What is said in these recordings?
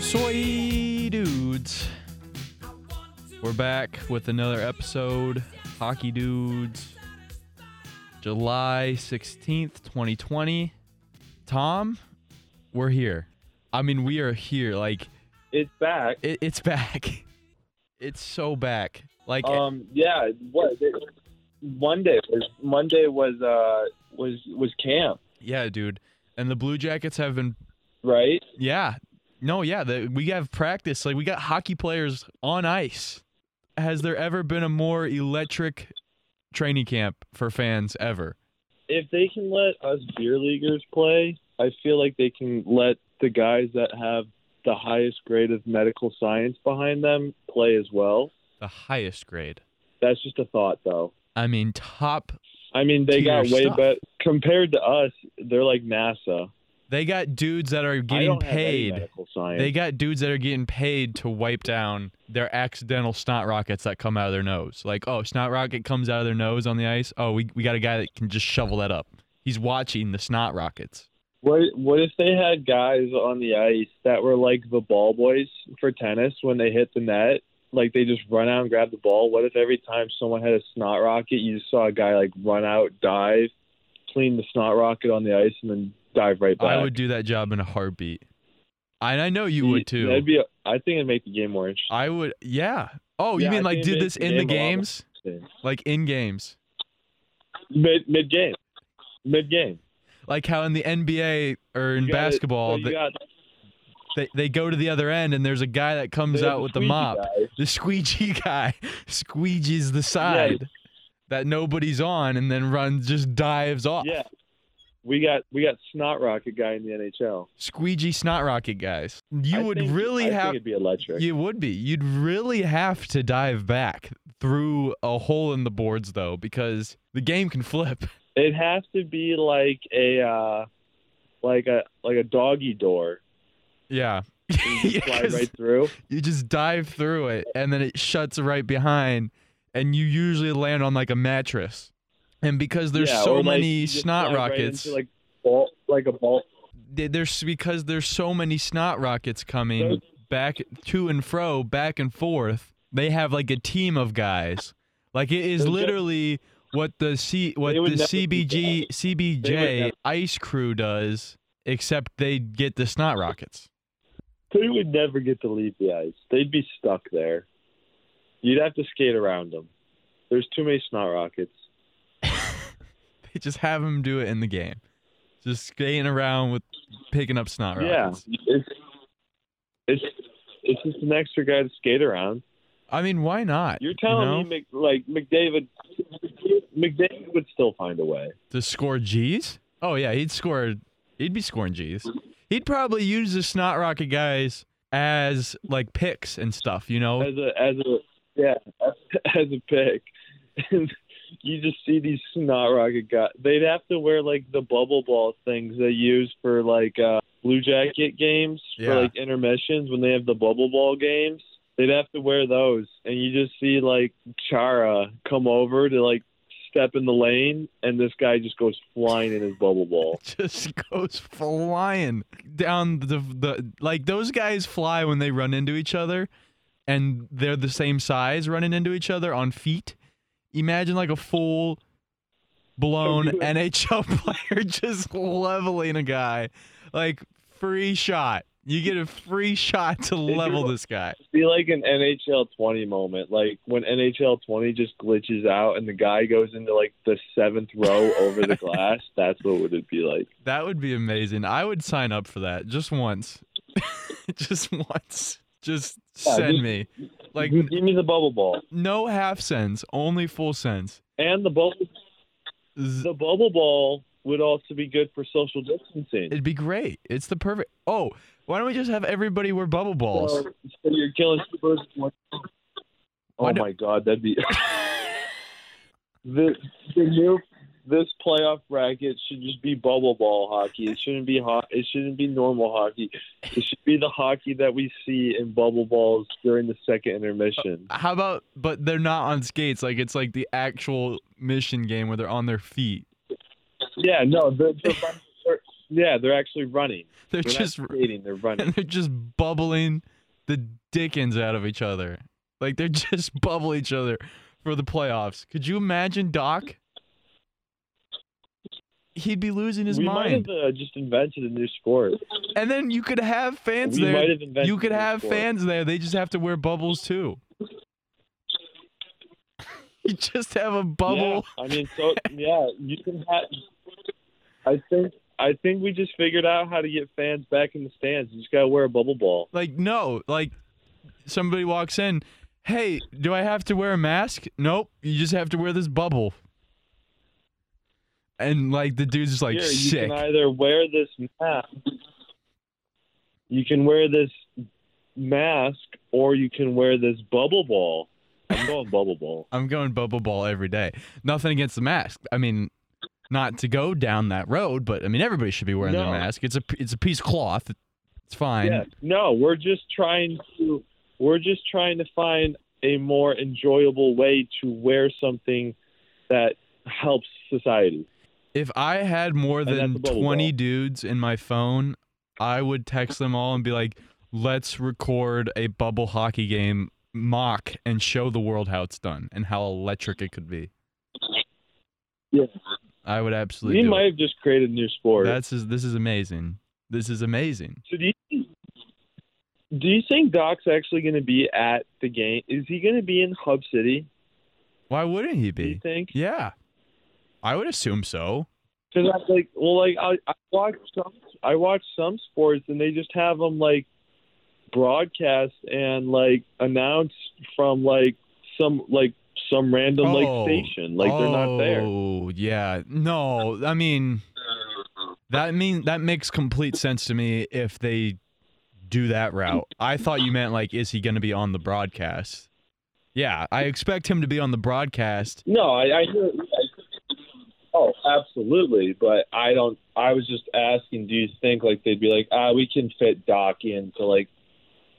Soy dudes. We're back with another episode. Hockey dudes. July 16th, 2020. Tom, we're here. I mean, we are here. Like, It's back. it, it's back. It's so back. Like, Um, yeah. What? It, Monday was Monday was uh was was camp, yeah, dude. And the Blue Jackets have been, right? yeah. No, yeah. The, we have practice. Like, we got hockey players on ice. Has there ever been a more electric training camp for fans ever? If they can let us beer leaguers play, I feel like they can let the guys that have the highest grade of medical science behind them play as well. The highest grade. That's just a thought, though. I mean, top. I mean, they got way stuff. better compared to us. They're like NASA. They got dudes that are getting don't have any paid. They got dudes that are getting paid to wipe down their accidental snot rockets that come out of their nose. Like, oh, snot rocket comes out of their nose on the ice. Oh, we, we got a guy that can just shovel that up. He's watching the snot rockets. What what if they had guys on the ice that were like the ball boys for tennis when they hit the net? Like they just run out and grab the ball. What if every time someone had a snot rocket, you just saw a guy like run out, dive, clean the snot rocket on the ice, and then dive right back? I would do that job in a heartbeat. And I know you would too. That'd be. A, I think it'd make the game more interesting. I would, yeah. Oh, you Yeah, mean I like do this the in the game a games? Like in games. Mid mid game, mid game. Like how in the NBA or in basketball, you they, got they, they go to the other end and there's a guy that comes the out with the mop. guy. The squeegee guy squeegees the side that nobody's on and then runs just dives off. Yeah, we got we got snot rocket guy in the NHL. Squeegee snot rocket guys. You I would think- really I have it'd be electric. you would be. You'd really have to dive back through a hole in the boards though because the game can flip. It has to be like a uh like a like a doggy door. Yeah. You Yeah, just right through. you just dive through it and then it shuts right behind and you usually land on like a mattress. And because there's Yeah, so like, many snot slide right rockets into, like ball like a ball. there's because there's so many snot rockets coming back to and fro, back and forth. They have like a team of guys. Like it is literally what the C what the CBG CBJ never- ice crew does, except they get the snot rockets. They would never get to leave the ice. They'd be stuck there. You'd have to skate around them. There's too many snot rockets. They just have them do it in the game, just skating around with picking up snot Yeah, rockets. it's it's it's just an extra guy to skate around. I mean, why not? You're telling you know? me, Mc, like McDavid, McDavid would still find a way. to score G's? Oh yeah, he'd score. He'd be scoring G's. He'd probably use the snot rocket guys as like picks and stuff. You know, as a as a yeah as a pick. And you just see these snot rocket guys. They'd have to wear like the bubble ball things they use for like uh Blue Jacket games Yeah. for like intermissions when they have the bubble ball games. They'd have to wear those, and you just see like Chara come over to like step in the lane, and this guy just goes flying in his bubble ball. just goes flying down the the like those guys fly when they run into each other, and they're the same size running into each other on feet. Imagine like a full blown oh, NHL player just leveling a guy, like free shot. You get a free shot to level this guy. be like an NHL 20 moment, like when NHL 20 just glitches out and the guy goes into like the seventh row over the glass. That's what would it be like? That would be amazing. I would sign up for that just once. just once. Just Yeah, send just- me. Like Give me the bubble ball no half cents, only full cents. and the bubble. Z- The bubble ball would also be good for social distancing. It'd be great. It's the perfect. Oh, why don't we just have everybody wear bubble balls? So, so you're killing two birds with one stone. Why Oh, oh do- my god, that'd be the the new this playoff bracket should just be bubble ball hockey. It shouldn't be ho- It shouldn't be normal hockey. It should be the hockey that we see in bubble balls during the second intermission. Uh, how about, but they're not on skates. Like it's like the actual mission game where they're on their feet. Yeah, no, running- they're yeah, they're actually running. They're They're just skating. They're running. they're just bubbling the dickens out of each other. Like they're just bubble each other for the playoffs. Could you imagine Doc? He'd be losing his mind. we might have uh, just invented a new sport. And then you could have fans We there. might have invented You could have sport. fans there. They just have to wear bubbles too. you just have a bubble. Yeah, I mean, so yeah, you can have. I think I think we just figured out how to get fans back in the stands. You just gotta wear a bubble ball. Like no, like somebody walks in, "Hey, do I have to wear a mask?" Nope, you just have to wear this bubble. And like the dude's just like Here, you sick. can either wear this mask. You can wear this mask, or you can wear this bubble ball. I'm going bubble ball. I'm going bubble ball every day. Nothing against the mask. I mean, not to go down that road, but I mean everybody should be wearing their mask. It's a it's a piece of cloth. It's fine. Yeah. No, we're just trying to we're just trying to find a more enjoyable way to wear something that helps society. If I had more than 20 ball. dudes in my phone, I would text them all and be like, "Let's record a bubble hockey game mock and show the world how it's done and how electric it could be." Yeah. I would absolutely We might it. have just created a new sport. That's is this is amazing. This is amazing. so do you do you think Doc's actually going to be at the game? Is he going to be in Hub City? Why wouldn't he be? Do you think? Yeah. I would assume so. Because I like, well, like I, I watch some, I watch some sports, and they just have them like broadcast and like announced from like some like some random Oh. like station, like they're not there. Oh, yeah. No, I mean that mean that makes complete sense to me if they do that route. I thought you meant like is he going to be on the broadcast? Yeah, I expect him to be on the broadcast. No, I. I, oh, absolutely. But I don't. I was just asking. Do you think like they'd be like, ah, we can fit Doc into like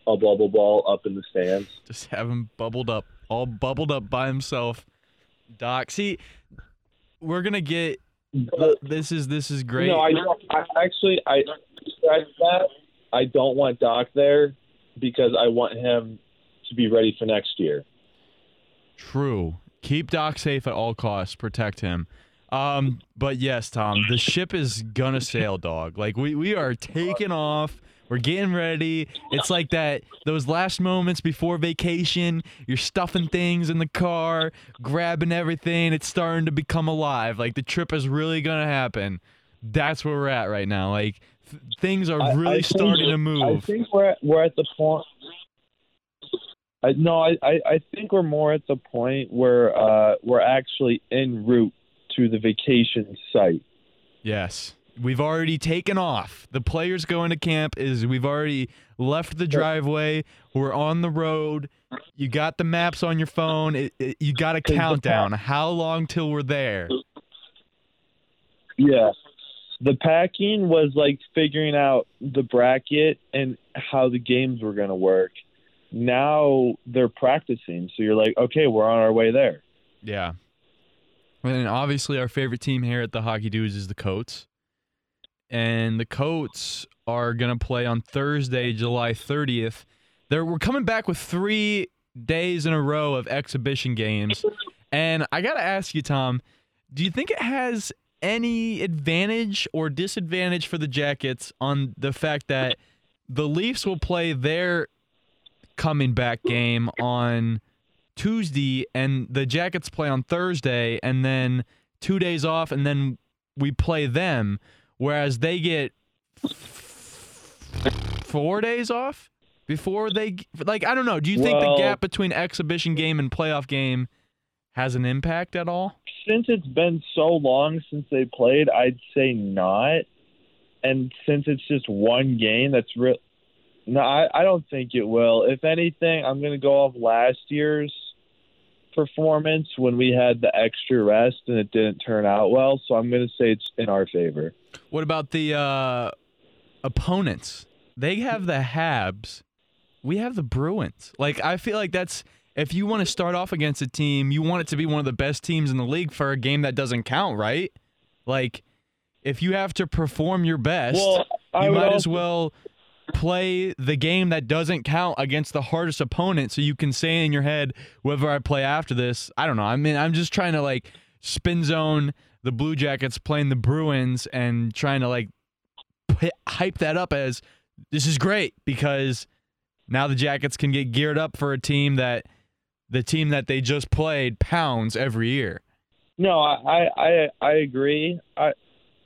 a bubble ball up in the stands? Just have him bubbled up, all bubbled up by himself. Doc, see, we're going to get this is this is great. No, I. I actually I that. I don't want Doc there because I want him to be ready for next year. True. Keep Doc safe at all costs. Protect him. Um, but yes, Tom, the ship is gonna sail, dog. Like we we are taking off. We're getting ready. It's like that those last moments before vacation. You're stuffing things in the car, grabbing everything. It's starting to become alive. Like the trip is really gonna happen. That's where we're at right now. Like th- things are really I think- starting to move. I think we're at, we're at the point. I, no, I, I, I think we're more at the point where uh, we're actually en route to the vacation site. Yes. We've already taken off. The players going to camp is we've already left the driveway. We're on the road. You got the maps on your phone. It, it- you got a countdown. How long till we're there? Yeah. The packing was like figuring out the bracket and how the games were going to work. Now they're practicing. So you're like, okay, we're on our way there. Yeah. And obviously our favorite team here at the Hockey Dudes is the Coats. And the Coats are going to play on Thursday, July 30th. They're, we're coming back with three days in a row of exhibition games. And I got to ask you, Tom, do you think it has any advantage or disadvantage for the Jackets on the fact that the Leafs will play their coming back game on Tuesday and the Jackets play on Thursday and then two days off and then we play them, whereas they get four days off before they like I don't know. Do you think the gap between exhibition game and playoff game has an impact at all? Since it's been so long since they played, I'd say not. And since it's just one game, that's real. No, I, I don't think it will. If anything, I'm going to go off last year's performance when we had the extra rest and it didn't turn out well. So I'm going to say it's in our favor. What about the uh, opponents? They have the Habs. We have the Bruins. Like I feel like that's if you want to start off against a team, you want it to be one of the best teams in the league for a game that doesn't count, right? Like if you have to perform your best, Well, you might as well play the game that doesn't count against the hardest opponent so you can say in your head whether I play after this. I don't know. I mean, I'm just trying to like spin zone the Blue Jackets playing the Bruins and trying to like hype that up as this is great because now the Jackets can get geared up for a team that the team that they just played pounds every year. No, I, I I agree. I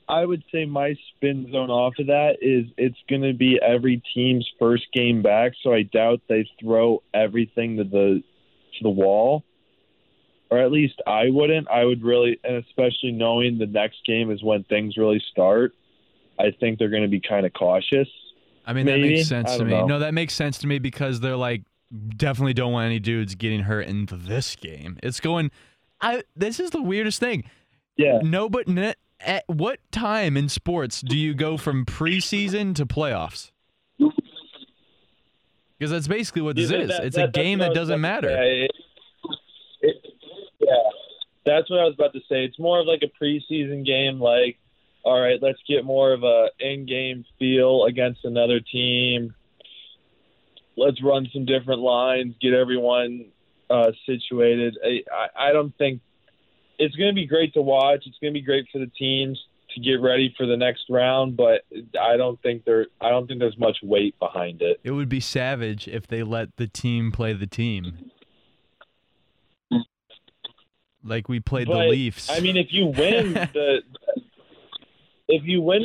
I would say my spin zone off of that is it's going to be every team's first game back, so I doubt they throw everything to the to the wall, or at least I wouldn't. I would really, and especially knowing the next game is when things really start. I think they're going to be kind of cautious. I mean, that makes sense to me. know. No, that makes sense to me because they're like definitely don't want any dudes getting hurt in this game. It's going. I this is the weirdest thing. Yeah, No, but ne- at what time in sports do you go from preseason to playoffs? Because that's basically what this Yeah, is. that- it's that- a game that doesn't matter. It- it- yeah, that's what I was about to say. It's more of like a preseason game. Like, all right, let's get more of a in-game feel against another team. Let's run some different lines, get everyone uh, situated. I, I, I don't think it's going to be great to watch. It's going to be great for the teams to get ready for the next round, but I don't think there. I don't think there's much weight behind it. It would be savage if they let the team play the team. Like we played the Leafs. I mean, if you win the, if you win,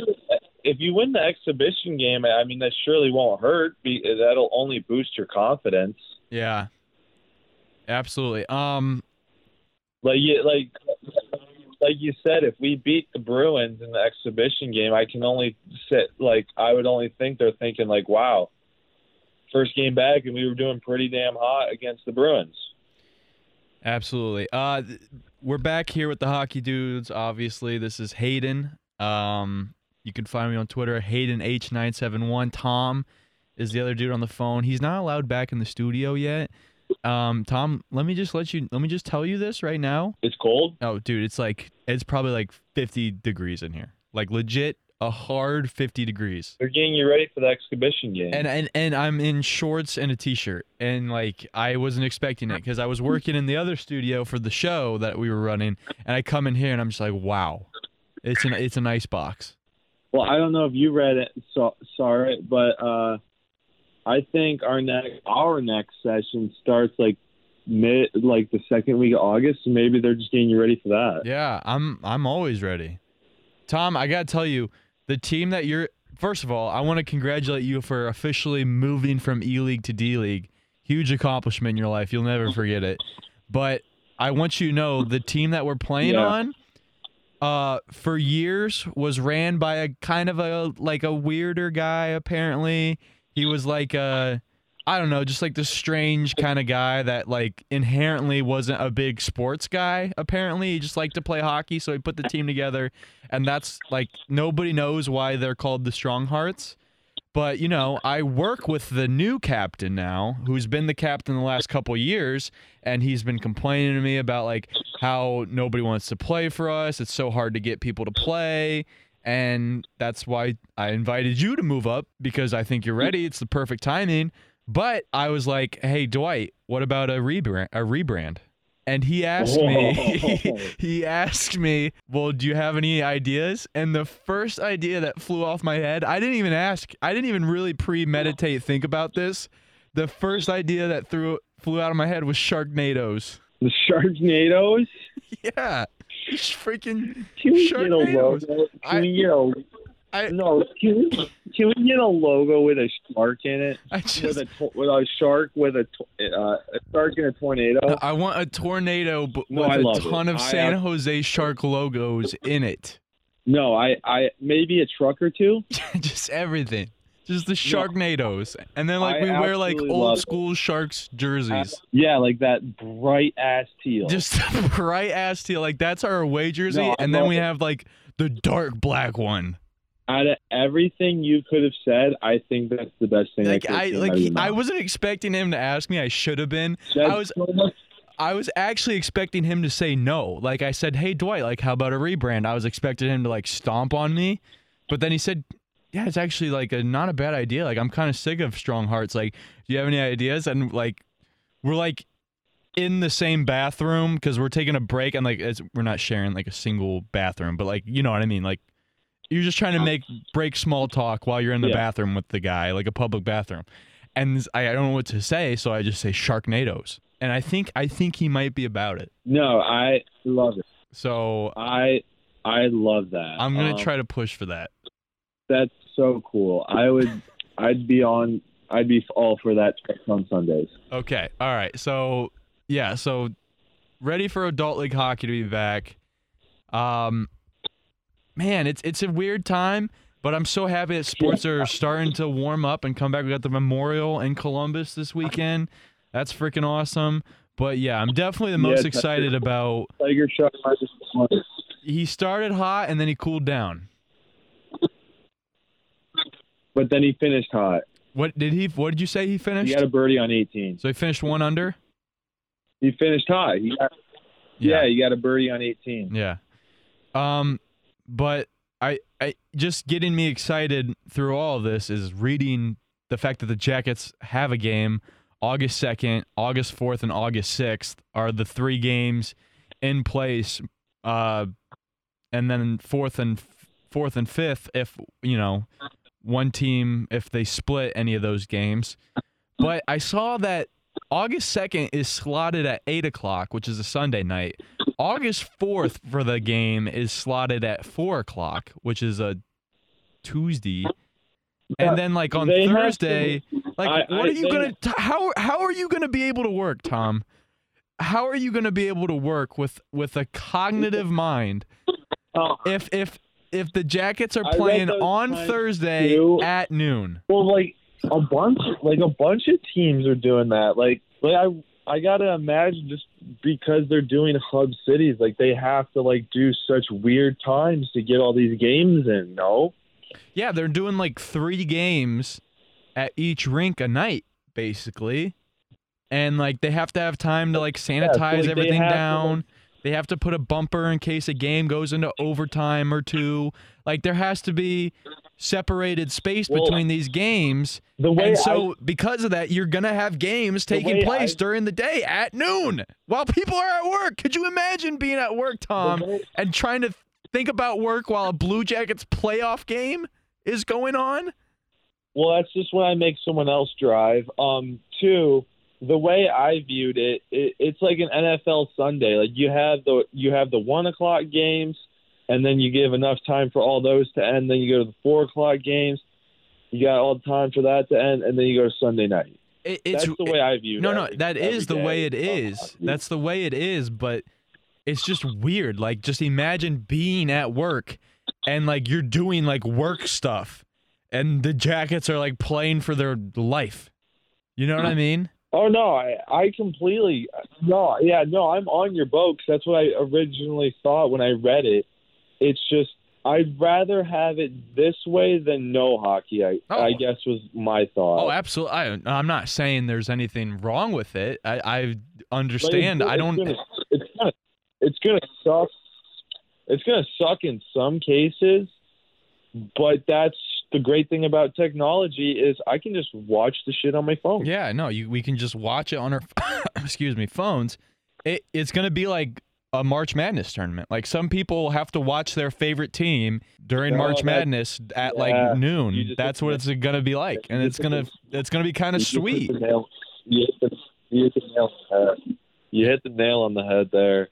if you win the exhibition game, I mean, that surely won't hurt. Be, that'll only boost your confidence. yeah. Absolutely. Um Like you, like, like you said, if we beat the Bruins in the exhibition game, I can only sit like I would only think they're thinking like, wow, first game back, and we were doing pretty damn hot against the Bruins. Absolutely. Uh, th- we're back here with the hockey dudes. Obviously, this is Hayden. Um, you can find me on Twitter, Hayden H nine seven one. Tom is the other dude on the phone. He's not allowed back in the studio yet. Um, Tom, let me just let you. Let me just tell you this right now. It's cold. Oh, dude, it's like it's probably like fifty degrees in here. Like legit, a hard fifty degrees. They're getting you ready for the exhibition game. And and and I'm in shorts and a t-shirt, and like I wasn't expecting it because I was working in the other studio for the show that we were running, and I come in here and I'm just like, wow, it's an it's a nice box. Well, I don't know if you read it, saw, saw it, but uh, I think our next our next session starts like mid, like the second week of August. So maybe they're just getting you ready for that. Yeah, I'm I'm always ready. Tom, I gotta tell you, the team that you're. First of all, I want to congratulate you for officially moving from E League to D League. Huge accomplishment in your life. You'll never forget it. But I want you to know the team that we're playing Yeah. on, uh, for years was ran by a kind of a like a weirder guy. Apparently, he was like a. I don't know, just like this strange kind of guy that like inherently wasn't a big sports guy. Apparently, he just liked to play hockey, so he put the team together, and that's like nobody knows why they're called the Strong Hearts. But you know, I work with the new captain now, who's been the captain the last couple years, and he's been complaining to me about like how nobody wants to play for us. It's so hard to get people to play, and that's why I invited you to move up because I think you're ready. It's the perfect timing. But I was like, "Hey, Dwight, what about a rebrand? A rebrand?" And he asked me, he asked me, "Well, do you have any ideas?" And the first idea that flew off my head, I didn't even ask. I didn't even really premeditate, think about this. The first idea that threw flew out of my head was Sharknadoes. The Sharknadoes. Yeah, freaking. Can we get a logo? Can I- we get a I no? Can we, can we get a logo with a shark in it? I With a to- with a shark with a to- uh, a shark and a tornado. I want a tornado b- No, with I a ton it. of I San Jose Shark logos in it. No, I I maybe a truck or two. just everything. Just the No. Sharknadoes. And then like we wear like old love it. school Sharks jerseys. Yeah, like that bright ass teal. Just bright ass teal. Like that's our away jersey. And then we have like the dark black one. Out of everything you could have said, I think that's the best thing. Like could I like he- I wasn't expecting him to ask me. I should have been. That's I was so much- I was actually expecting him to say no. Like I said, "Hey Dwight, like how about a rebrand?" I was expecting him to like stomp on me, but then he said, "Yeah, it's actually like a not a bad idea. Like I'm kind of sick of Strong Hearts. Like, do you have any ideas?" And like we're like in the same bathroom because we're taking a break and like it's, we're not sharing like a single bathroom, but like you know what I mean. Like you're just trying to make break small talk while you're in the Yeah. bathroom with the guy, like a public bathroom. And I, don't know what to say, so I just say Sharknadoes. And I think I think he might be about it. No, I love it. So I I love that. I'm gonna Um, try to push for that. That's so cool. I would. I'd be on. I'd be all for that on Sundays. Okay. All right. So yeah. So ready for adult league hockey to be back. Um, man, it's it's a weird time, but I'm so happy that sports are starting to warm up and come back. We got the Memorial in Columbus this weekend. That's freaking awesome. But yeah, I'm definitely the most it's- excited about. Tiger Shark. I just want. He started hot and then he cooled down. But then he finished hot. What did he? What did you say he finished? He got a birdie on 18. so he finished one under. He finished hot. He got, yeah. he got a birdie on 18. Yeah. Um, but I, I just getting me excited through all of this is reading the fact that the Jackets have a game August second, August fourth, and August sixth are the three games in place. Uh, and then fourth and fourth and fifth, if you know, one team if they split any of those games. But I saw that August 2nd is slotted at 8 o'clock, which is a Sunday night. August 4th for the game is slotted at 4 o'clock, which is a Tuesday. And then, like on They have to- Thursday, like I- what I- are you they- gonna? T- how how are you gonna be able to work, Tom? How are you gonna be able to work with with a cognitive mind Oh, if if if the Jackets are playing on Thursday too. at noon? well, like a bunch, like a bunch of teams are doing that. Like, like I, I gotta imagine just because they're doing hub cities, like they have to like do such weird times to get all these games in. No, Yeah, they're doing like three games at each rink a night, basically. And like they have to have time to like sanitize like, they everything to, down. they have to put a bumper in case a game goes into overtime or two. Like there has to be separated space Well, between these games. the way And I- so because of that, you're gonna have games taking place I- during the day at noon while people are at work. Could you imagine being at work, Tom, way- and trying to think about work while a Blue Jackets playoff game is going on? Well, that's just when I make someone else drive. Um, two, the way I viewed it, it, it's like an NFL Sunday. Like you have the you have the one o'clock games, and then you give enough time for all those to end. Then you go to the four o'clock games. You got all the time for that to end, and then you go to Sunday night. It, it's That's the way I view it. no, no, every- that is the day way it is. hockey. That's the way it is. But it's just weird. Like, just imagine being at work and like you're doing like work stuff, and the Jackets are like playing for their life. You know what I mean? Oh no, I I completely no, yeah, no, I'm on your boat 'cause that's what I originally thought when I read it. It's just I'd rather have it this way than no hockey. I Oh. I guess was my thought. Oh, absolutely. I, I'm not saying there's anything wrong with it. I, I understand. it's I don't. Gonna, it's gonna it's gonna suck. It's gonna suck in some cases, but that's the great thing about technology is I can just watch the shit on my phone. Yeah, no, you, we can just watch it on our, excuse me, phones. It, it's going to be like a March Madness tournament. Like some people have to watch their favorite team during No, March Madness at like noon. That's what it's going to be like, and it's gonna it's gonna be kind of You just hit sweet. nail- You hit the, you hit the nail on the head. You hit the nail on the head there.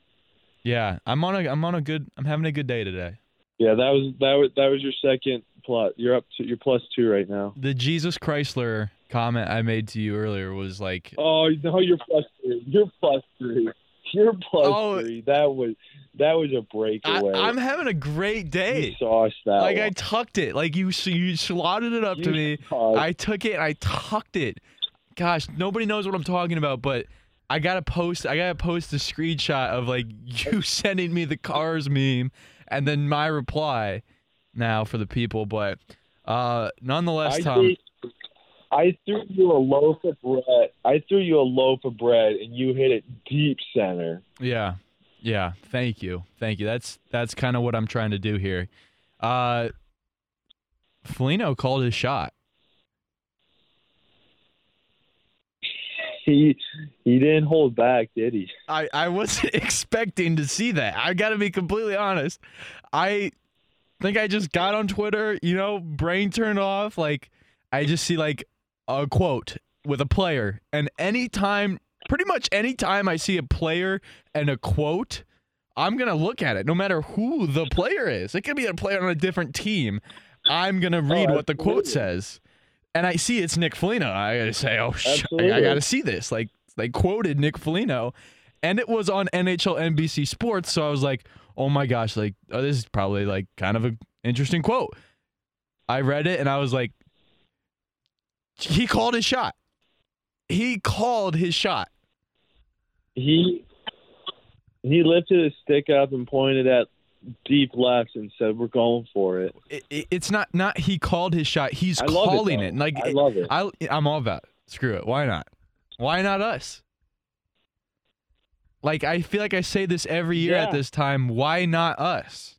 Yeah, I'm on a I'm on a good I'm having a good day today. Yeah, that was that was that was your second plus. You're up to you're plus two right now. The Jesus Chrysler comment I made to you earlier was like, Oh no, you're plus three. You're plus three. You're plus Oh. That was that was a breakaway. I'm having a great day. you sauced that. Like I tucked it, like you you slotted it up to me. sauced- I took it I tucked it. Gosh, nobody knows what I'm talking about, but I gotta post. I gotta post a screenshot of like you sending me the cars meme, and then my reply now for the people. But uh, nonetheless, I Tom, gave, I threw you a loaf of bread. I threw you a loaf of bread, and you hit it deep center. Yeah. Yeah. Thank you. Thank you. That's that's kind of what I'm trying to do here. Uh Foligno called his shot. He he didn't hold back, did he? I, I wasn't expecting to see that. I got to be completely honest. I think I just got on Twitter, you know, brain turned off. Like, I just see like a quote with a player. And anytime, pretty much anytime I see a player and a quote, I'm to look at it no matter who the player is. It could be a player on a different team. I'm to read what the quote says. And I see it's Nick Foligno. I got to say, oh, sh- I, I got to see this. Like, they quoted Nick Foligno and it was on NHL NBC Sports. So I was like, oh my gosh, like oh, this is probably like kind of an interesting quote. I read it and I was like, he called his shot. He called his shot. He he lifted his stick up and pointed at deep left and said, "We're going for it." It- it- it's not not he called his shot. He's I calling it. it. Like I love it. I I'm all about it. Screw it. Why not? Why not us? Like I feel like I say this every year at this time. Why not us?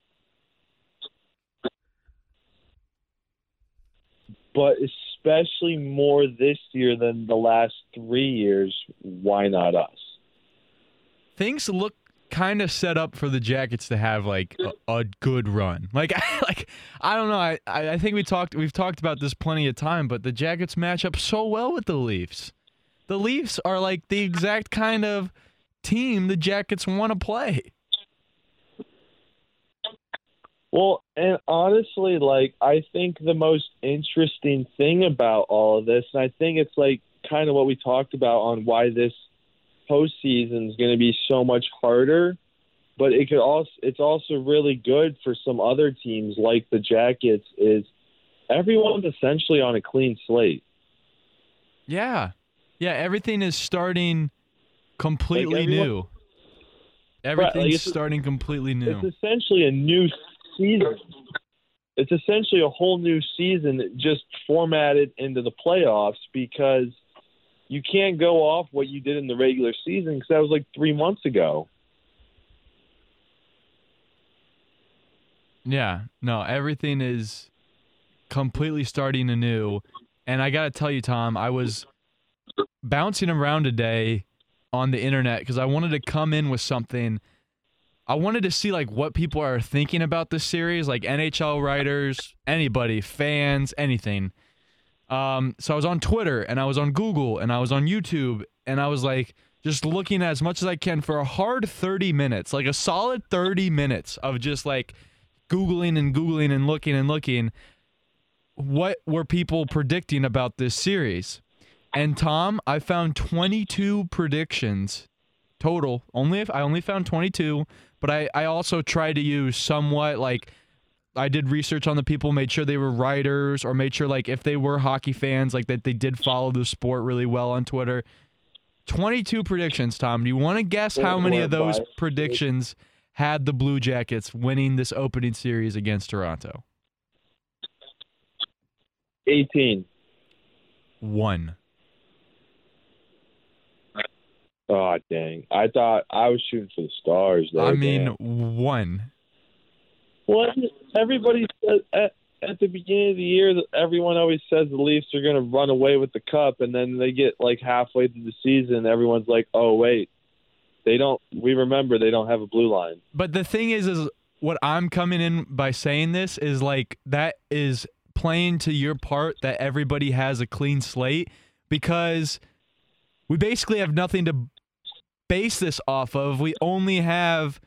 but especially more this year than the last three years. Why not us? things look kind of set up for the Jackets to have like a, a good run. Like, like I don't know. I, I I think we talked we've talked about this plenty of time, but the Jackets match up so well with the Leafs. The Leafs are like the exact kind of team the Jackets want to play. Well, and honestly, like I think the most interesting thing about all of this, and I think it's like kind of what we talked about on why this postseason is going to be so much harder, but it could also it's also really good for some other teams like the Jackets. Is everyone's essentially on a clean slate? Yeah, yeah. Everything is starting completely everyone- new. Everything's it's- starting completely new. It's essentially a new season. It's essentially a whole new season just formatted into the playoffs because you can't go off what you did in the regular season because that was like three months ago. Yeah, no, everything is completely starting anew. And I got to tell you, Tom, I was bouncing around today on the internet because I wanted to come in with something. I wanted to see like what people are thinking about this series, like NHL writers, anybody, fans, anything. Um, so I was on Twitter and I was on Google and I was on YouTube and I was like just looking as much as I can for a hard 30 minutes, like a solid 30 minutes of just like Googling and Googling and looking and looking. What were people predicting about this series? And Tom, I found 22 predictions total. Only if I only found 22, but I, I also tried to use somewhat like I did research on the people, made sure they were writers, or made sure like if they were hockey fans, like that they did follow the sport really well on Twitter. 22 predictions, Tom. Do you want to guess how many of those predictions had the Blue Jackets winning this opening series against Toronto? 18. One. Oh, dang. I thought I was shooting for the stars. There, I mean, damn. one. Well, everybody said at, at the beginning of the year everyone always says the Leafs are going to run away with the cup, and then they get like halfway through the season, everyone's like, "Oh wait, they don't." We remember they don't have a blue line. But the thing is, is what I'm coming in by saying this is like that is playing to your part that everybody has a clean slate because we basically have nothing to base this off of. We only have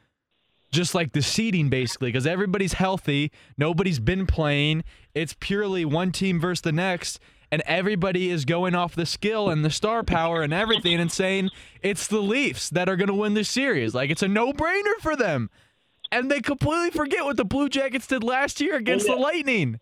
just like the seeding basically because everybody's healthy, nobody's been playing. It's purely one team versus the next. And everybody is going off the skill and the star power and everything and saying it's the Leafs that are going to win this series. Like it's a no brainer for them. And they completely forget what the Blue Jackets did last year against yeah. the Lightning.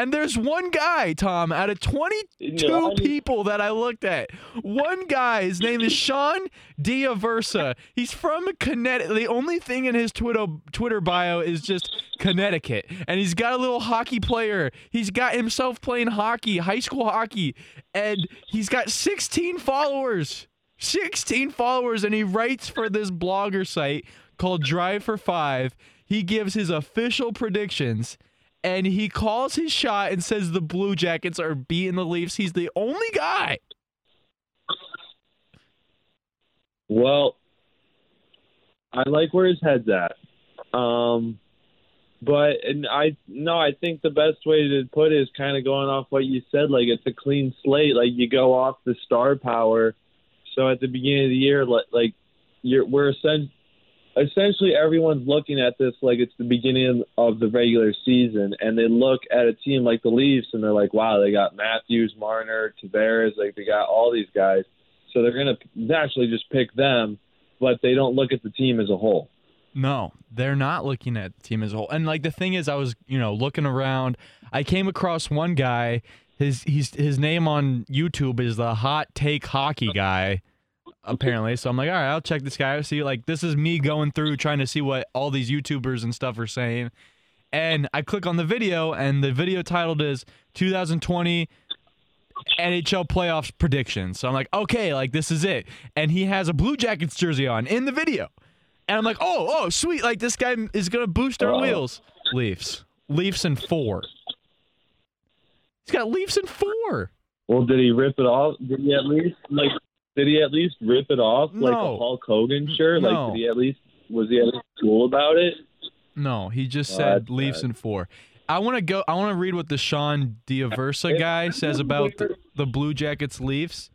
And there's one guy, Tom, out of 22 No, people that I looked at. One guy, his name is Sean Diaversa. He's from Connecticut. The only thing in his Twitter Twitter bio is just Connecticut. And he's got a little hockey player. He's got himself playing hockey, high school hockey, and he's got 16 followers. 16 followers and he writes for this blogger site called Drive for 5. He gives his official predictions and he calls his shot and says the Blue Jackets are beating the Leafs. He's the only guy. Well, I like where his head's at. Um, but and I no, I think the best way to put it is kind of going off what you said. Like it's a clean slate. Like you go off the star power. So at the beginning of the year, like, like you're we're essentially everyone's looking at this like it's the beginning of the regular season, and they look at a team like the Leafs and they're like, wow, they got Matthews, Marner, Tavares, like they got all these guys. So they're gonna naturally just pick them, but they don't look at the team as a whole. No, they're not looking at the team as a whole. And like the thing is, I was you know looking around. I came across one guy. His he's his name on YouTube is the Hot Take Hockey Guy. Apparently, so I'm like, all right, I'll check this guy. out. See, like this is me going through trying to see what all these YouTubers and stuff are saying. And I click on the video, and the video titled is 2020 NHL playoffs predictions. So I'm like, okay, like this is it. And he has a Blue Jackets jersey on in the video. And I'm like, oh, oh, sweet. Like this guy is gonna boost our wheels. Leafs. Leafs in four. He's got Leafs in four. Well, did he rip it off? Did he at least like? Did he at least rip it off like No. a Hulk Hogan shirt? No. Like, did he at least was he at least cool about it? No, he just Oh, said that's Leafs in four. I want to go. I want to read what the Sean Diaversa guy says about the, the Blue Jackets Leafs.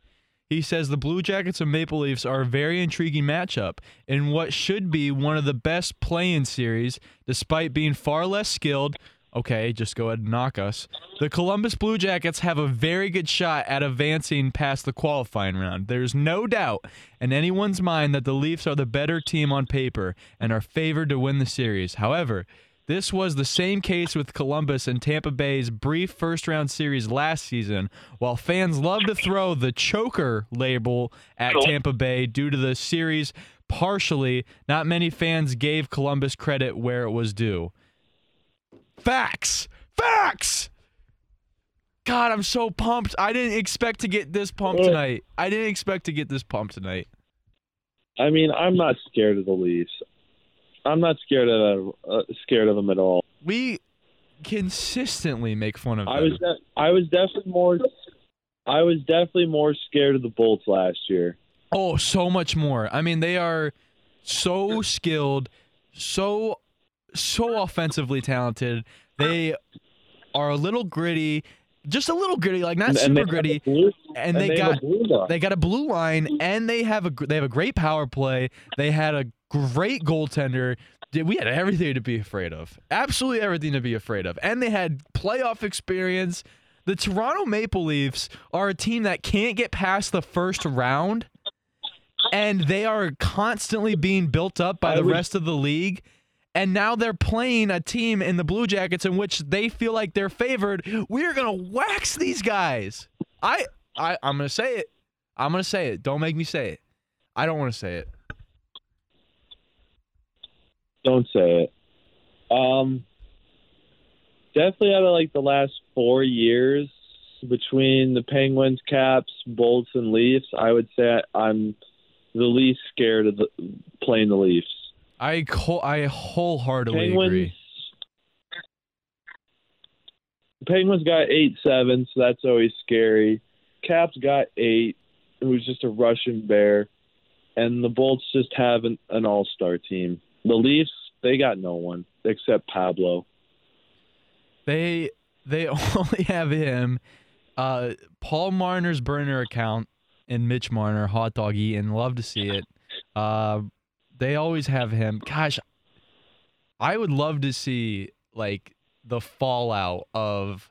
He says the Blue Jackets and Maple Leafs are a very intriguing matchup in what should be one of the best play-in series, despite being far less skilled. Okay, just go ahead and knock us. The Columbus Blue Jackets have a very good shot at advancing past the qualifying round. There's no doubt in anyone's mind that the Leafs are the better team on paper and are favored to win the series. However, this was the same case with Columbus and Tampa Bay's brief first round series last season. While fans love to throw the choker label at Tampa Bay due to the series partially, not many fans gave Columbus credit where it was due. Facts! Facts! God, I'm so pumped. I didn't expect to get this pumped tonight. I didn't expect to get this pumped tonight. I mean, I'm not scared of the Leafs. I'm not scared of uh, scared of them at all. We consistently make fun of them. I was de- I was definitely more I was definitely more scared of the Bolts last year. Oh, so much more. I mean, they are so skilled, so so offensively talented. They are a little gritty, just a little gritty, like not And- and super they gritty. blue- And they have got a blue line. they got a blue line, and they have a they have a great power play. They had a great goaltender. We had everything to be afraid of. Absolutely everything to be afraid of. And they had playoff experience. The Toronto Maple Leafs are a team that can't get past the first round, and they are constantly being built up by I the would- rest of the league. And now they're playing a team in the Blue Jackets in which they feel like they're favored. We're gonna wax these guys. I, I, I'm gonna say it. I'm gonna say it. Don't make me say it. I don't want to say it. Don't say it. Um, definitely out of like the last four years between the Penguins, Caps, Bolts, and Leafs, I would say I'm the least scared of the, playing the Leafs. I whole- I wholeheartedly Penguins. agree. Penguins got eight seven, so that's always scary. Caps got eight, who's just a Russian bear, and the Bolts just have an, an all star team. The Leafs, they got no one except Pablo. They they only have him. Uh, Paul Marner's burner account and Mitch Marner, hot dog eating, love to see it. Uh, they always have him. Gosh, I would love to see like the fallout of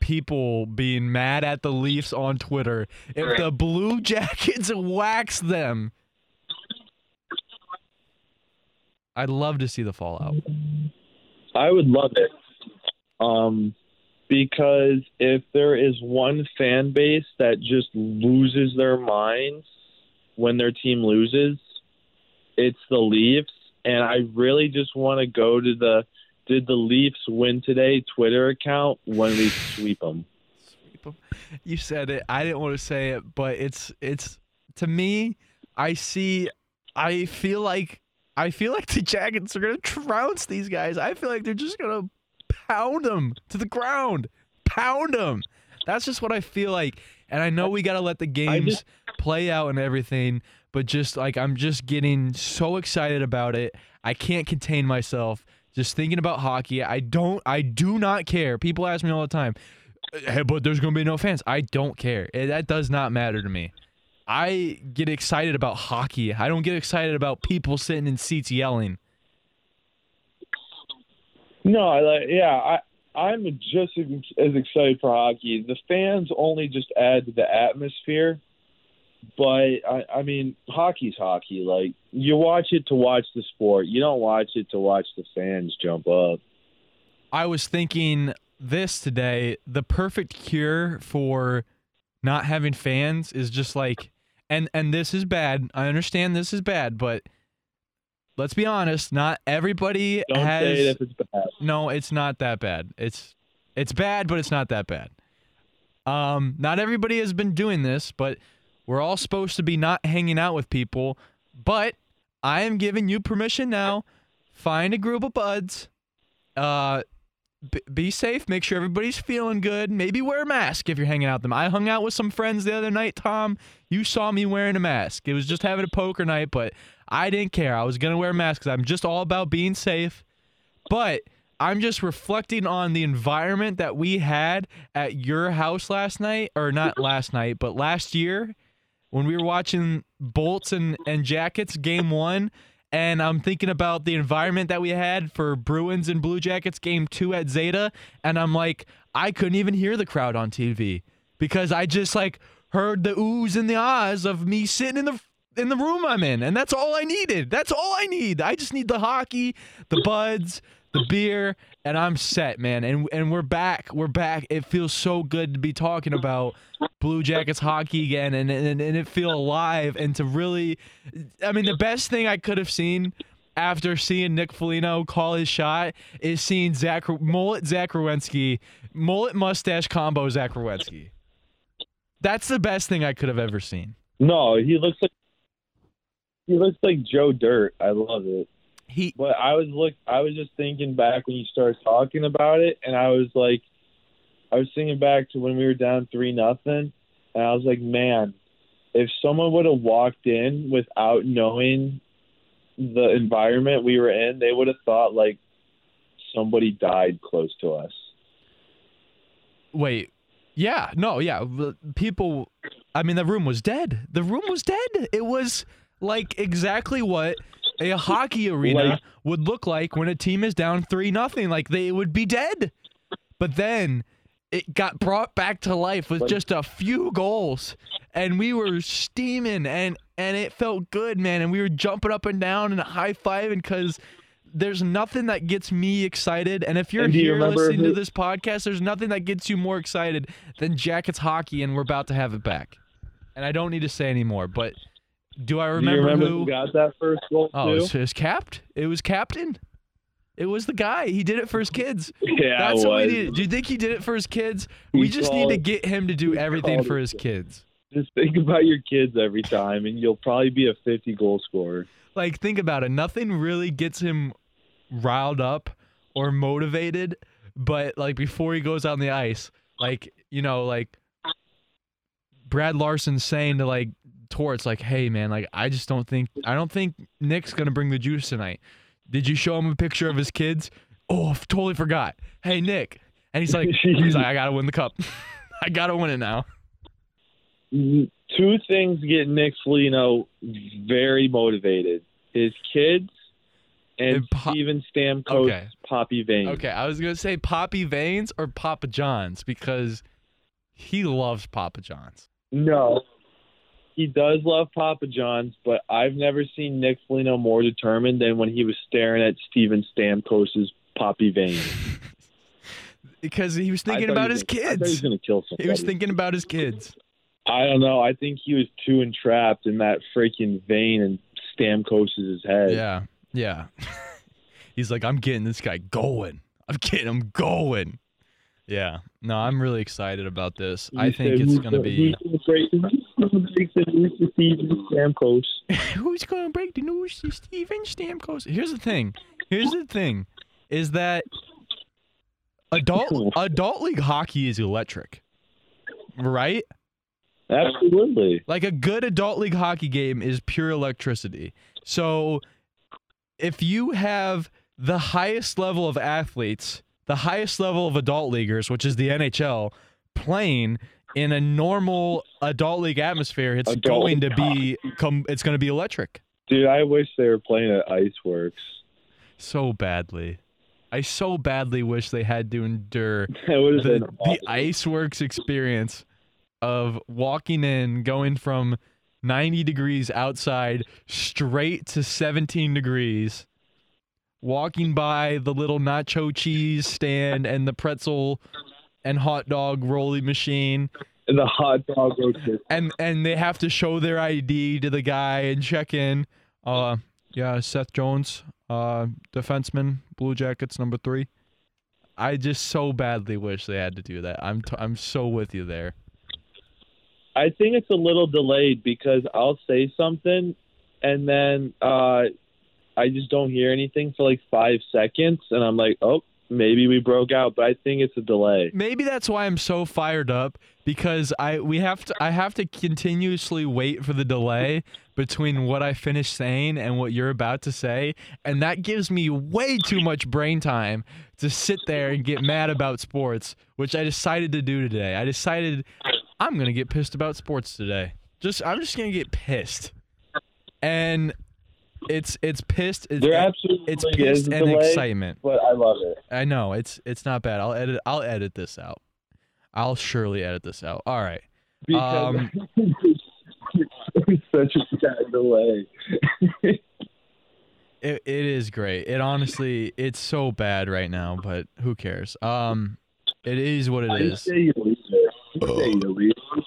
people being mad at the Leafs on Twitter if the Blue Jackets wax them. I'd love to see the fallout. I would love it. Um, because if there is one fan base that just loses their minds when their team loses, it's the Leafs. And I really just want to go to the did the Leafs win today Twitter account when we sweep them. Sweep 'em. You said it. I didn't want to say it, but it's it's to me. I see. I feel like I feel like the Jackets are gonna trounce these guys. I feel like they're just gonna pound them to the ground, pound them. That's just what I feel like. And I know we gotta let the games just- play out and everything, but just like I'm just getting so excited about it. I can't contain myself. Just thinking about hockey. I don't. I do not care. People ask me all the time. Hey, but there's gonna be no fans. I don't care. Eh, That does not matter to me. I get excited about hockey. I don't get excited about people sitting in seats yelling. No, I like yeah, I I'm just as excited for hockey. The fans only just add to the atmosphere. But I, I mean, hockey's hockey. Like you watch it to watch the sport. You don't watch it to watch the fans jump up. I was thinking this today. The perfect cure for not having fans is just like, and and this is bad. I understand this is bad, but let's be honest. Not everybody Don't has. say if it's bad. No, it's not that bad. It's it's bad, but it's not that bad. Um, not everybody has been doing this, but we're all supposed to be not hanging out with people. But I am giving you permission now. Find a group of buds. Uh, b- be safe. Make sure everybody's feeling good. Maybe wear a mask if you're hanging out with them. I hung out with some friends the other night. Tom, you saw me wearing a mask. It was just having a poker night, but I didn't care. I was gonna wear a mask because I'm just all about being safe. But I'm just reflecting on the environment that we had at your house last night, or not mm-hmm. last night, but last year when we were watching Bolts and, and Jackets game one. And I'm thinking about the environment that we had for Bruins and Blue Jackets game two at Zeta. And I'm like, I couldn't even hear the crowd on TV because I just like heard the oohs and the ahs of me sitting in the in the room I'm in, and that's all I needed. That's all I need. I just need the hockey, the buds, the beer, and I'm set, man. And and we're back. We're back. It feels so good to be talking about Blue Jackets hockey again, and and, and it feel alive, and to really, I mean, the best thing I could have seen. After seeing Nick Foligno call his shot, is seeing Zach mullet Zach Werenski, mullet mustache combo Zach Werenski. That's the best thing I could have ever seen. No, he looks like he looks like Joe Dirt. I love it. He But I was look I was just thinking back when you started talking about it and I was like I was thinking back to when we were down three nothing and I was like, Man, if someone would have walked in without knowing the environment we were in, they would have thought like somebody died close to us. Wait. Yeah. No. Yeah. People. I mean, the room was dead. The room was dead. It was like exactly what a hockey arena Like- would look like when a team is down three nothing. Like they would be dead. But then it got brought back to life with Like- just a few goals, and we were steaming, and and it felt good, man. And we were jumping up and down and high fiving because. There's nothing that gets me excited, and if you're And you here remember listening to this podcast, there's nothing that gets you more excited than Jackets hockey, and we're about to have it back. And I don't need to say anymore, but do I Do remember, you remember who? who got that first goal oh, too? it was, was capped. It was captain. It was the guy. He did it for his kids. yeah, That's what we. Do you think he did it for his kids? He we just need to get him to do everything for his his kids. Just think about your kids every time and you'll probably be a 50 goal scorer. Like, think about it. Nothing really gets him riled up or motivated, but like before he goes out on the ice, like you know, like Brad Larsen saying to like Torts, like, "Hey, man, like I just don't think I don't think Nick's gonna bring the juice tonight. Did you show him a picture of his kids? Oh, f- totally forgot. Hey, Nick." And he's like, he's like, I gotta win the cup. I gotta win it now. Two things get Nick Foligno very motivated: his kids and, And Po- Steven Stamkos' Okay. Poppy Vein. Okay, I was gonna say Poppy Veins or Papa John's because he loves Papa John's. No, he does love Papa John's, but I've never seen Nick Foligno more determined than when he was staring at Steven Stamkos's Poppy Vein. because he was thinking about his gonna- I he was kids. gonna kill somebody. He was thinking about his kids. I don't know. I think he was too entrapped in that freaking vein and Stamkos' head. Yeah, yeah. He's like, I'm getting this guy going. I'm getting him going. Yeah. No, I'm really excited about this. I think it's gonna the- be who's gonna break the- gonna break the news to Steven Stamkos. who's gonna break the news to Steven Stamkos. Here's the thing. Here's the thing, is that adult adult league hockey is electric, right? Absolutely. Like a good adult league hockey game is pure electricity. So if you have the highest level of athletes, the highest level of adult leaguers, which is the NHL, playing in a normal adult league atmosphere, it's Adult going to be it's going to be electric Dude, I wish they were playing at Iceworks. so badly. I so badly wish they had to endure That would have the, the. Iceworks experience of walking in, going from 90 degrees outside straight to 17 degrees, walking by the little nacho cheese stand and the pretzel and hot dog rolling machine And the hot dog and and they have to show their ID to the guy and check in. Uh, yeah, Seth Jones, uh, defenseman, Blue Jackets number three. I just so badly wish they had to do that. I'm t- I'm so with you there. I think it's a little delayed because I'll say something and then uh, I just don't hear anything for like five seconds, and I'm like, oh, maybe we broke out. But I think it's a delay. Maybe that's why I'm so fired up because I we have to I have to continuously wait for the delay between what I finish saying and what you're about to say, and that gives me way too much brain time to sit there and get mad about sports, which I decided to do today. I decided I'm going to get pissed about sports today. Just I'm just going to get pissed. And it's it's pissed it's, There absolutely it's pissed a and delay, excitement. but I love it. I know it's it's not bad. I'll edit. I'll edit this out. I'll surely edit this out. All right. Because Um, it's such a sad delay. It it is great. It honestly it's so bad right now, but who cares? Um, it is what it I is. say you leave it. I say you leave it.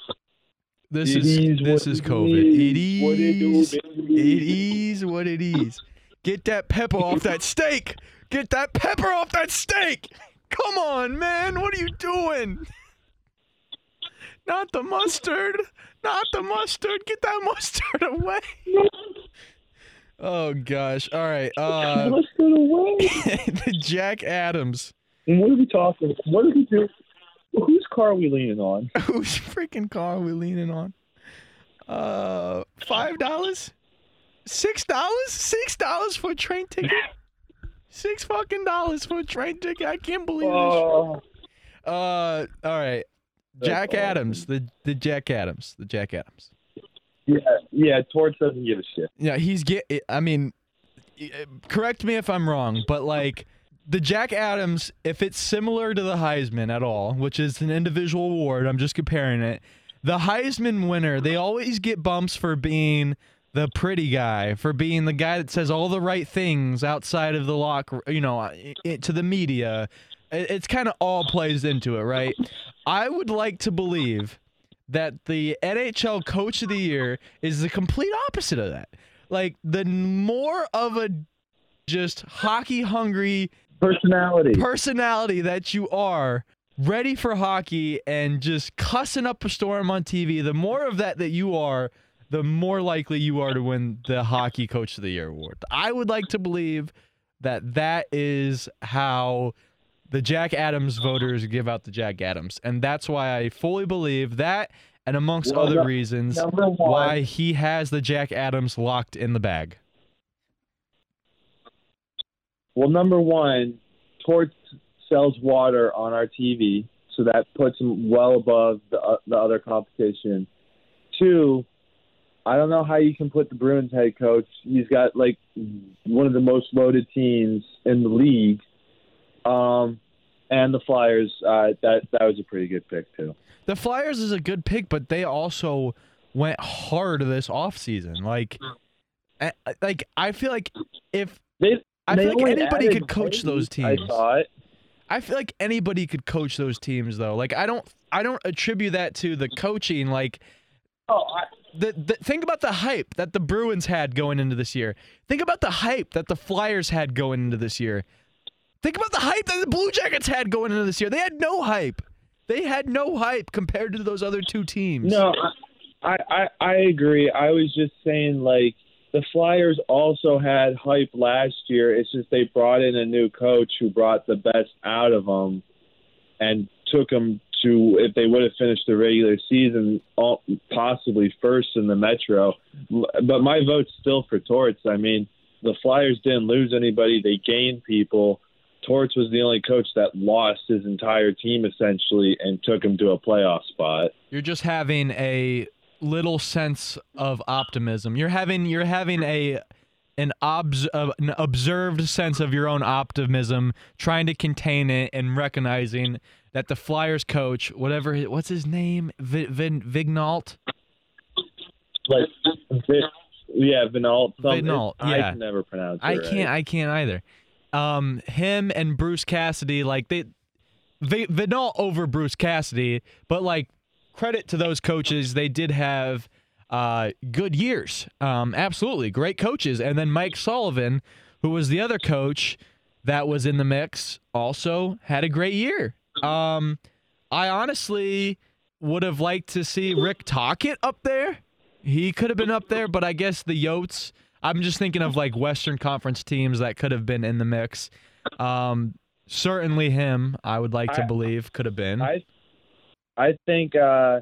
This It is what this is COVID. It is what it, do, it is what it is. Get that pepper off that steak. Get that pepper off that steak. Come on, man. What are you doing? Not the mustard. Not the mustard. Get that mustard away. Oh gosh. All right. Uh Let's away. the Jack Adams. And what are we talking? What are we doing? Whose car are we leaning on? Whose freaking car are we leaning on? Uh five dollars? Six dollars? Six dollars for a train ticket? Six fucking dollars for a train ticket. I can't believe this. Oh, Uh all right. Jack That's Adams. The the Jack Adams. The Jack Adams. yeah, yeah. Torts doesn't give a shit. Yeah, he's get. I mean, correct me if I'm wrong, but like the Jack Adams, if it's similar to the Heisman at all, which is an individual award, I'm just comparing it. The Heisman winner, they always get bumps for being the pretty guy, for being the guy that says all the right things outside of the locker, you know, to the media. It's kind of all plays into it, right? I would like to believe that the NHL coach of the year is the complete opposite of that. Like the more of a just hockey hungry Personality. personality that you are, ready for hockey and just cussing up a storm on TV, the more of that that you are, the more likely you are to win the hockey coach of the year award. I would like to believe that that is how the Jack Adams voters give out the Jack Adams. And that's why I fully believe that and amongst Well, other reasons why he has the Jack Adams locked in the bag. Well, number one, Torts sells water on our TV, so that puts him well above the, uh, the other competition. Two, I don't know how you can put the Bruins head coach. He's got like one of the most loaded teams in the league, um, and the Flyers. Uh, that that was a pretty good pick too. The Flyers is a good pick, but they also went hard this offseason. Like, like I feel like if They, I feel like anybody could coach those I teams. thought. I feel like anybody could coach those teams though. Like I don't I don't attribute that to the coaching like Oh, I, the, the think about the hype that the Bruins had going into this year. Think about the hype that the Flyers had going into this year. Think about the hype that the Blue Jackets had going into this year. They had no hype. They had no hype compared to those other two teams. no, I, I I agree. I was just saying like the Flyers also had hype last year. It's just they brought in a new coach who brought the best out of them and took them to if they would have finished the regular season possibly first in the Metro. But my vote's still for Torts. I mean, the Flyers didn't lose anybody; they gained people. Torts was the only coach that lost his entire team essentially and took him to a playoff spot. You're just having a little sense of optimism. You're having you're having a an, obs, uh, an observed sense of your own optimism, trying to contain it and recognizing that the Flyers coach, whatever what's his name, v- Vin, Vigneault, Like, Vi- yeah, Vinalt. something. Vinalt, I yeah. can never pronounce it. I right. can't I can't either. Um, him and Bruce Cassidy, like they, v- Vigneault over Bruce Cassidy, but like credit to those coaches, they did have uh good years. Um, absolutely great coaches, and then Mike Sullivan, who was the other coach that was in the mix, also had a great year. Um, I honestly would have liked to see Rick Tocchet up there. He could have been up there, but I guess the Yotes. I'm just thinking of like Western Conference teams that could have been in the mix. Um, certainly him. I would like to I- believe could have been. I I think uh,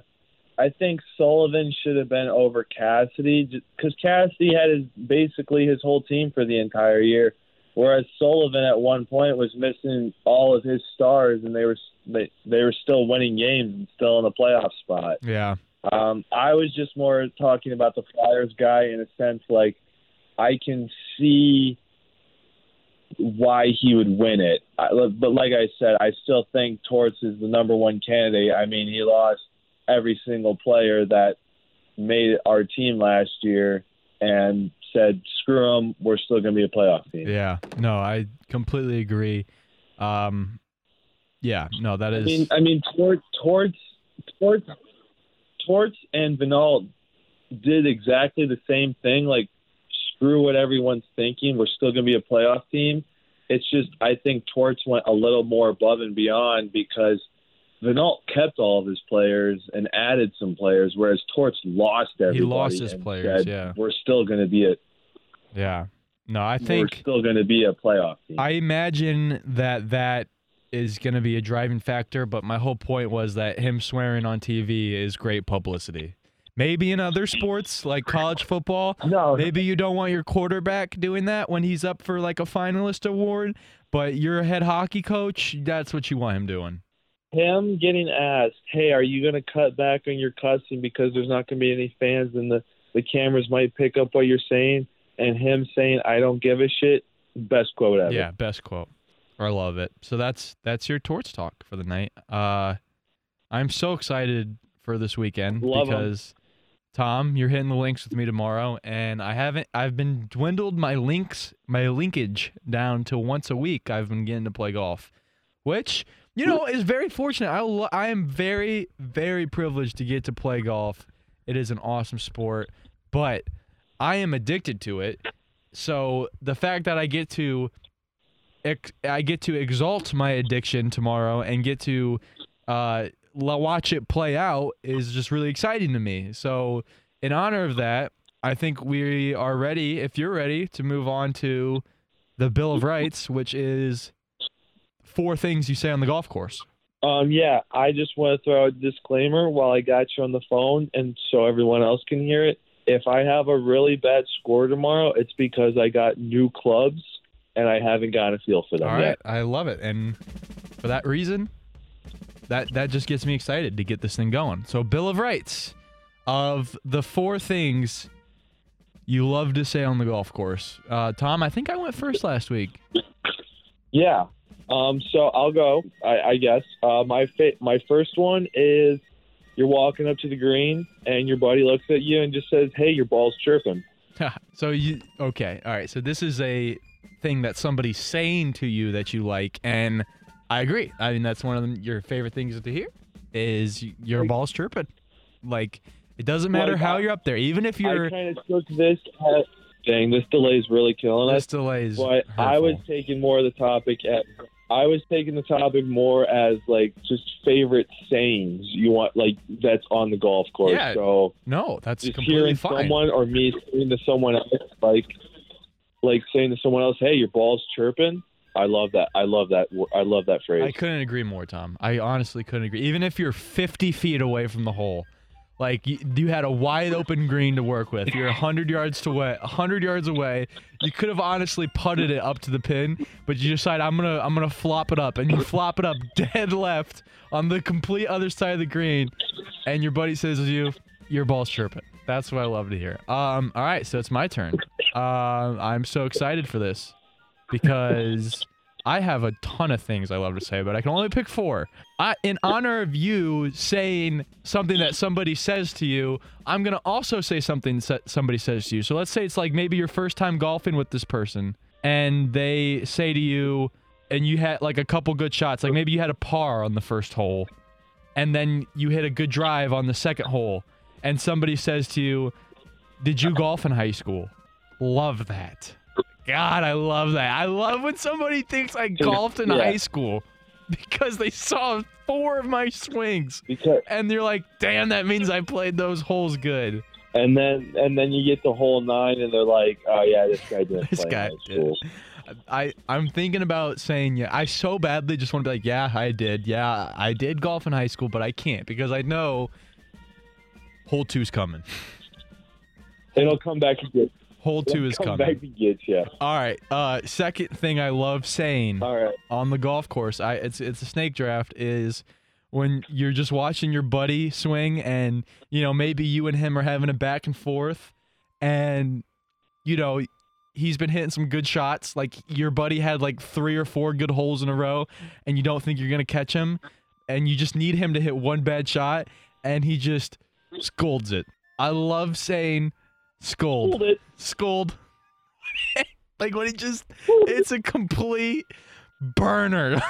I think Sullivan should have been over Cassidy because Cassidy had his basically his whole team for the entire year, whereas Sullivan at one point was missing all of his stars, and they were they they were still winning games and still in the playoff spot. yeah. Um, I was just more talking about the Flyers guy in a sense like I can see why he would win it. I, but like I said, I still think Torts is the number one candidate. I mean, he lost every single player that made our team last year and said, screw them, we're still going to be a playoff team. Yeah. No, I completely agree. Um, yeah. No, that is. I mean, I mean, Torts, Torts, Torts, Torts, and Vinal did exactly the same thing. Like, screw what everyone's thinking. We're still going to be a playoff team. It's just I think Torts went a little more above and beyond because Vinal kept all of his players and added some players, whereas Torts lost everybody. He lost his players, said, yeah. we're still going to be a yeah. No, I think we're still going to be a playoff team. I imagine that that is going to be a driving factor, but my whole point was that him swearing on TV is great publicity. Maybe in other sports like college football, no, maybe you don't want your quarterback doing that when he's up for like a finalist award, but you're a head hockey coach, that's what you want him doing. him getting asked, "Hey, are you going to cut back on your cussing because there's not going to be any fans and the the cameras might pick up what you're saying?" And him saying, "I don't give a shit." Best quote ever. Yeah, best quote. I love it. So that's that's your Torts talk for the night. Uh I'm so excited for this weekend Love because Tom, you're hitting the links with me tomorrow and I haven't I've been dwindled my links my linkage down to once a week I've been getting to play golf, which you know is very fortunate. I I am very very privileged to get to play golf. It is an awesome sport, but I am addicted to it. So the fact that I get to I get to exalt my addiction tomorrow and get to uh, watch it play out is just really exciting to me. So, in honor of that, I think we are ready. If you're ready to move on to the Bill of Rights, which is four things you say on the golf course. Um, yeah, I just want to throw out a disclaimer while I got you on the phone, and so everyone else can hear it. If I have a really bad score tomorrow, it's because I got new clubs and I haven't gotten a feel for them All right, yet. I love it, and for that reason, that that just gets me excited to get this thing going. So, Bill of Rights of the four things you love to say on the golf course. Uh, Tom, I think I went first last week. Yeah. Um, so I'll go. I, I guess uh, my fa- my first one is you're walking up to the green and your buddy looks at you and just says, "Hey, your ball's chirping." so you okay? All right. So this is a thing that somebody's saying to you that you like, and I agree. I mean, that's one of them, your favorite things to hear is your Like- ball's chirping. Like it doesn't matter Like, how you're up there, even if you're I kind of took this dang, this delay is really killing us. this delay is But I was taking more of the topic at I was taking the topic more as like just favorite sayings you want like that's on the golf course. Yeah, so no, that's just completely hearing fine. someone or me saying to someone else like like saying to someone else, "Hey, your ball's chirping." I love that. I love that. I love that phrase. I couldn't agree more, Tom. I honestly couldn't agree. Even if you're 50 feet away from the hole, like you, you had a wide open green to work with, you're 100 yards to away, 100 yards away. You could have honestly putted it up to the pin, but you decide I'm gonna I'm gonna flop it up, and you flop it up dead left on the complete other side of the green, and your buddy says to you, "Your ball's chirping." That's what I love to hear. Um, all right, so it's my turn. Um, I'm so excited for this because I have a ton of things I love to say, but I can only pick four. I, in honor of you saying something that somebody says to you, I'm gonna also say something somebody says to you. So let's say it's like maybe your first time golfing with this person, and they say to you, and you had like a couple good shots, like maybe you had a par on the first hole, and then you hit a good drive on the second hole, and somebody says to you, "Did you golf in high school?" Love that. God, I love that. I love when somebody thinks I golfed in Yeah. high school because they saw four of my swings because and they're like, "Damn, that means I played those holes good." and then and then you get to hole nine and they're like, "Oh yeah, this guy didn't This play guy in high school." I I'm thinking about saying yeah. I so badly just want to be like, "Yeah, I did. Yeah, I did golf in high school, but I can't because I know hole two's coming. It'll come back and Hole two is coming." back to get you. All right. Uh, second thing I love saying right. on the golf course, I it's it's a snake draft is when you're just watching your buddy swing and you know maybe you and him are having a back and forth and you know he's been hitting some good shots like your buddy had like 3 or 4 good holes in a row and you don't think you're going to catch him and you just need him to hit one bad shot and he just scolds it. I love saying scold Hold it. scold. like when he just, it's a complete burner.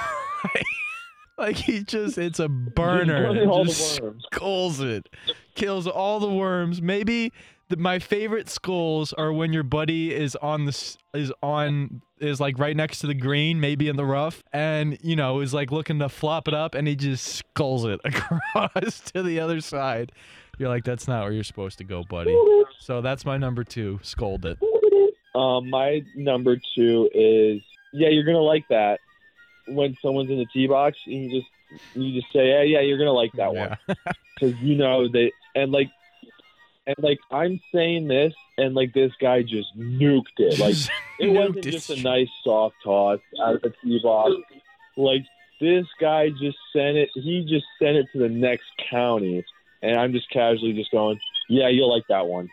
like he just, it's a burner. Just and just worms. skulls it, kills all the worms. Maybe the, my favorite skulls are when your buddy is on the is on is like right next to the green, maybe in the rough, and you know is like looking to flop it up, and he just skulls it across to the other side. You're like, that's not where you're supposed to go, buddy. So that's my number two. Scold it. Um, my number two is yeah, you're gonna like that when someone's in the tee box. And you just you just say yeah, yeah, you're gonna like that one because you know they and like and like I'm saying this and like this guy just nuked it. Like it wasn't just a nice soft toss out of the tee box. Like this guy just sent it. He just sent it to the next county, and I'm just casually just going, yeah, you'll like that one.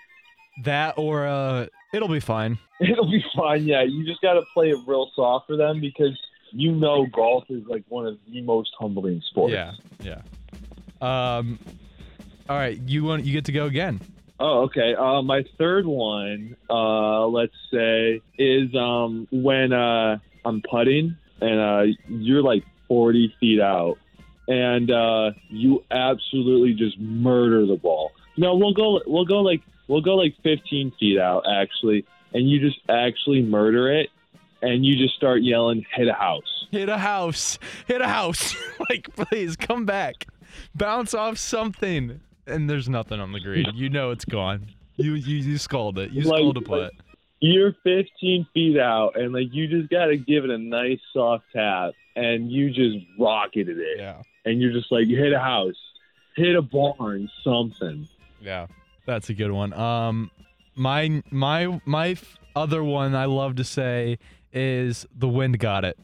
That or uh, it'll be fine. It'll be fine. Yeah, you just got to play it real soft for them because you know golf is like one of the most humbling sports. Yeah, yeah. Um, all right, you want you get to go again. Oh, okay. Uh, my third one, uh, let's say, is um, when uh, I'm putting and uh, you're like 40 feet out, and uh, you absolutely just murder the ball. No, we'll go. We'll go like we'll go like 15 feet out actually, and you just actually murder it, and you just start yelling, "Hit a house!" Hit a house. Hit a house. like, please come back. Bounce off something. And there's nothing on the green. You know it's gone. You you you scold it. You Like- scold a putt. you're 15 feet out and like you just got to give it a nice soft tap and you just rocketed it Yeah. And you're just like you hit a house hit a barn something Yeah, that's a good one. Um, my my my f- other one I love to say is the wind got it.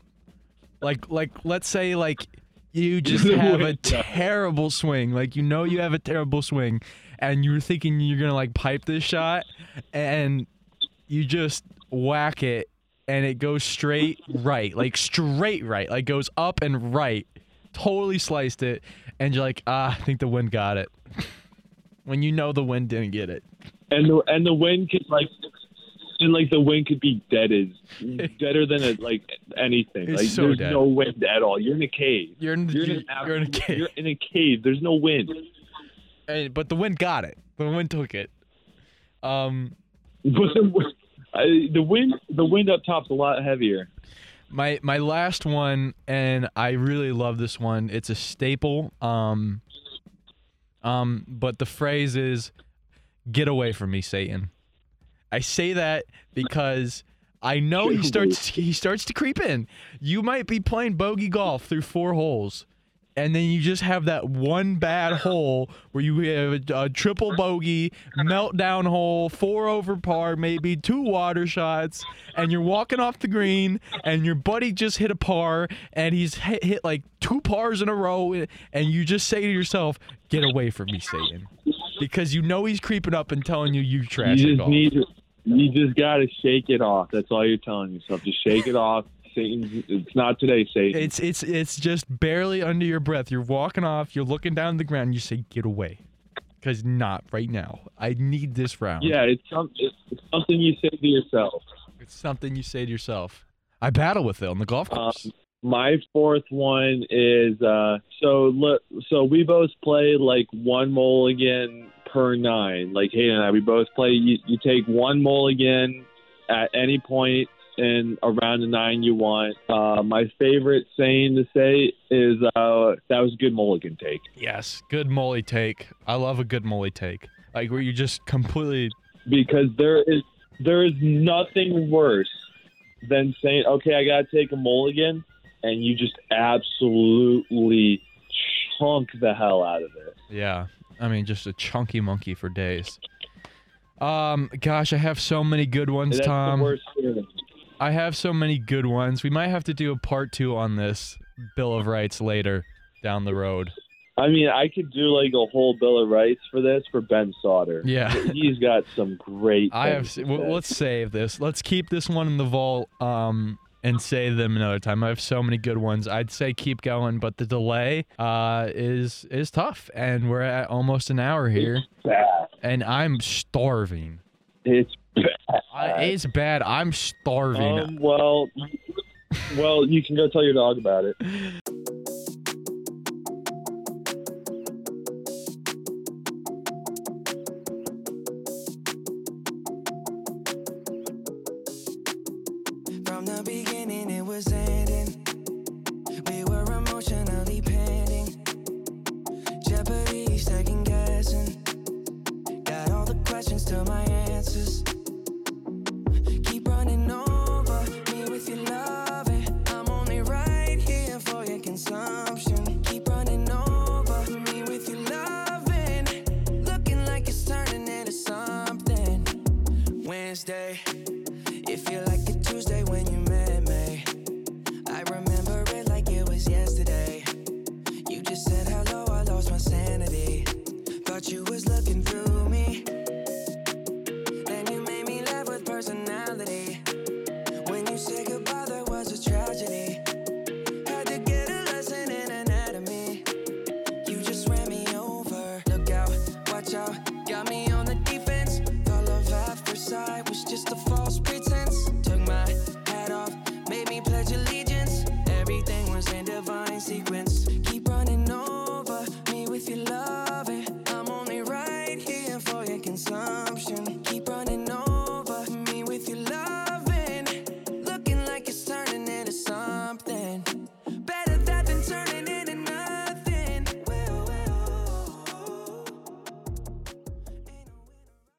Like like let's say like you just have a wind got it. terrible swing, like you know you have a terrible swing, and you're thinking you're gonna like pipe this shot, and you just whack it, and it goes straight right, like straight right, like goes up and right, totally sliced it, and you're like ah, I think the wind got it when you know the wind didn't get it. and the and the wind can like and like the wind could be dead as deader than a, like anything. It's like so there's dead. no wind at all. You're in a cave. You're in, You're in, you're, in a cave. You're in a cave. There's no wind. Hey, but the wind got it. The wind took it. Um, But the, I, the wind, the wind up top's a lot heavier. My my last one, and I really love this one. It's a staple. Um, um, but the phrase is, "Get away from me, Satan." I say that because I know he starts he starts to creep in. You might be playing bogey golf through four holes, and then you just have that one bad hole where you have a, a triple bogey, meltdown hole, four over par, maybe two water shots, and you're walking off the green, and your buddy just hit a par, and he's hit, hit like two pars in a row, and you just say to yourself, "Get away from me, Satan," because you know he's creeping up and telling you you trash you just golf. need, you just gotta shake it off. That's all you're telling yourself. Just shake it off. Satan, it's not today, Satan. It's it's it's just barely under your breath. You're walking off. You're looking down the ground. You say, "Get away," because not right now. I need this round. yeah, it's, some, it's something you say to yourself. it's something you say to yourself. I battle with it on the golf course. Um, my fourth one is uh, so look. So we both play like one mulligan per nine. Like Hayden and I, we both play. You, you take one mulligan at any point in around the nine you want. Uh, my favorite saying to say is uh, that was a good mulligan take. yes, good molly take. I love a good molly take. Like where you just completely. because there is there is nothing worse than saying, "Okay, I got to take a mulligan," and you just absolutely chunk the hell out of it. Yeah, I mean, just a chunky monkey for days. Um, gosh, I have so many good ones, That's Tom. The worst feeling. I have so many good ones. We might have to do a part two on this Bill of Rights later down the road. I mean, I could do like a whole bill of rights for this for Ben Sauter. Yeah. he's got some great. I have. things to w- say. Let's save this. Let's keep this one in the vault. Um, and save them another time. I have so many good ones. I'd say keep going, but the delay uh is is tough, and we're at almost an hour here, bad. and I'm starving. It's. It's bad. I'm starving. Um, well, well, you can go tell your dog about it.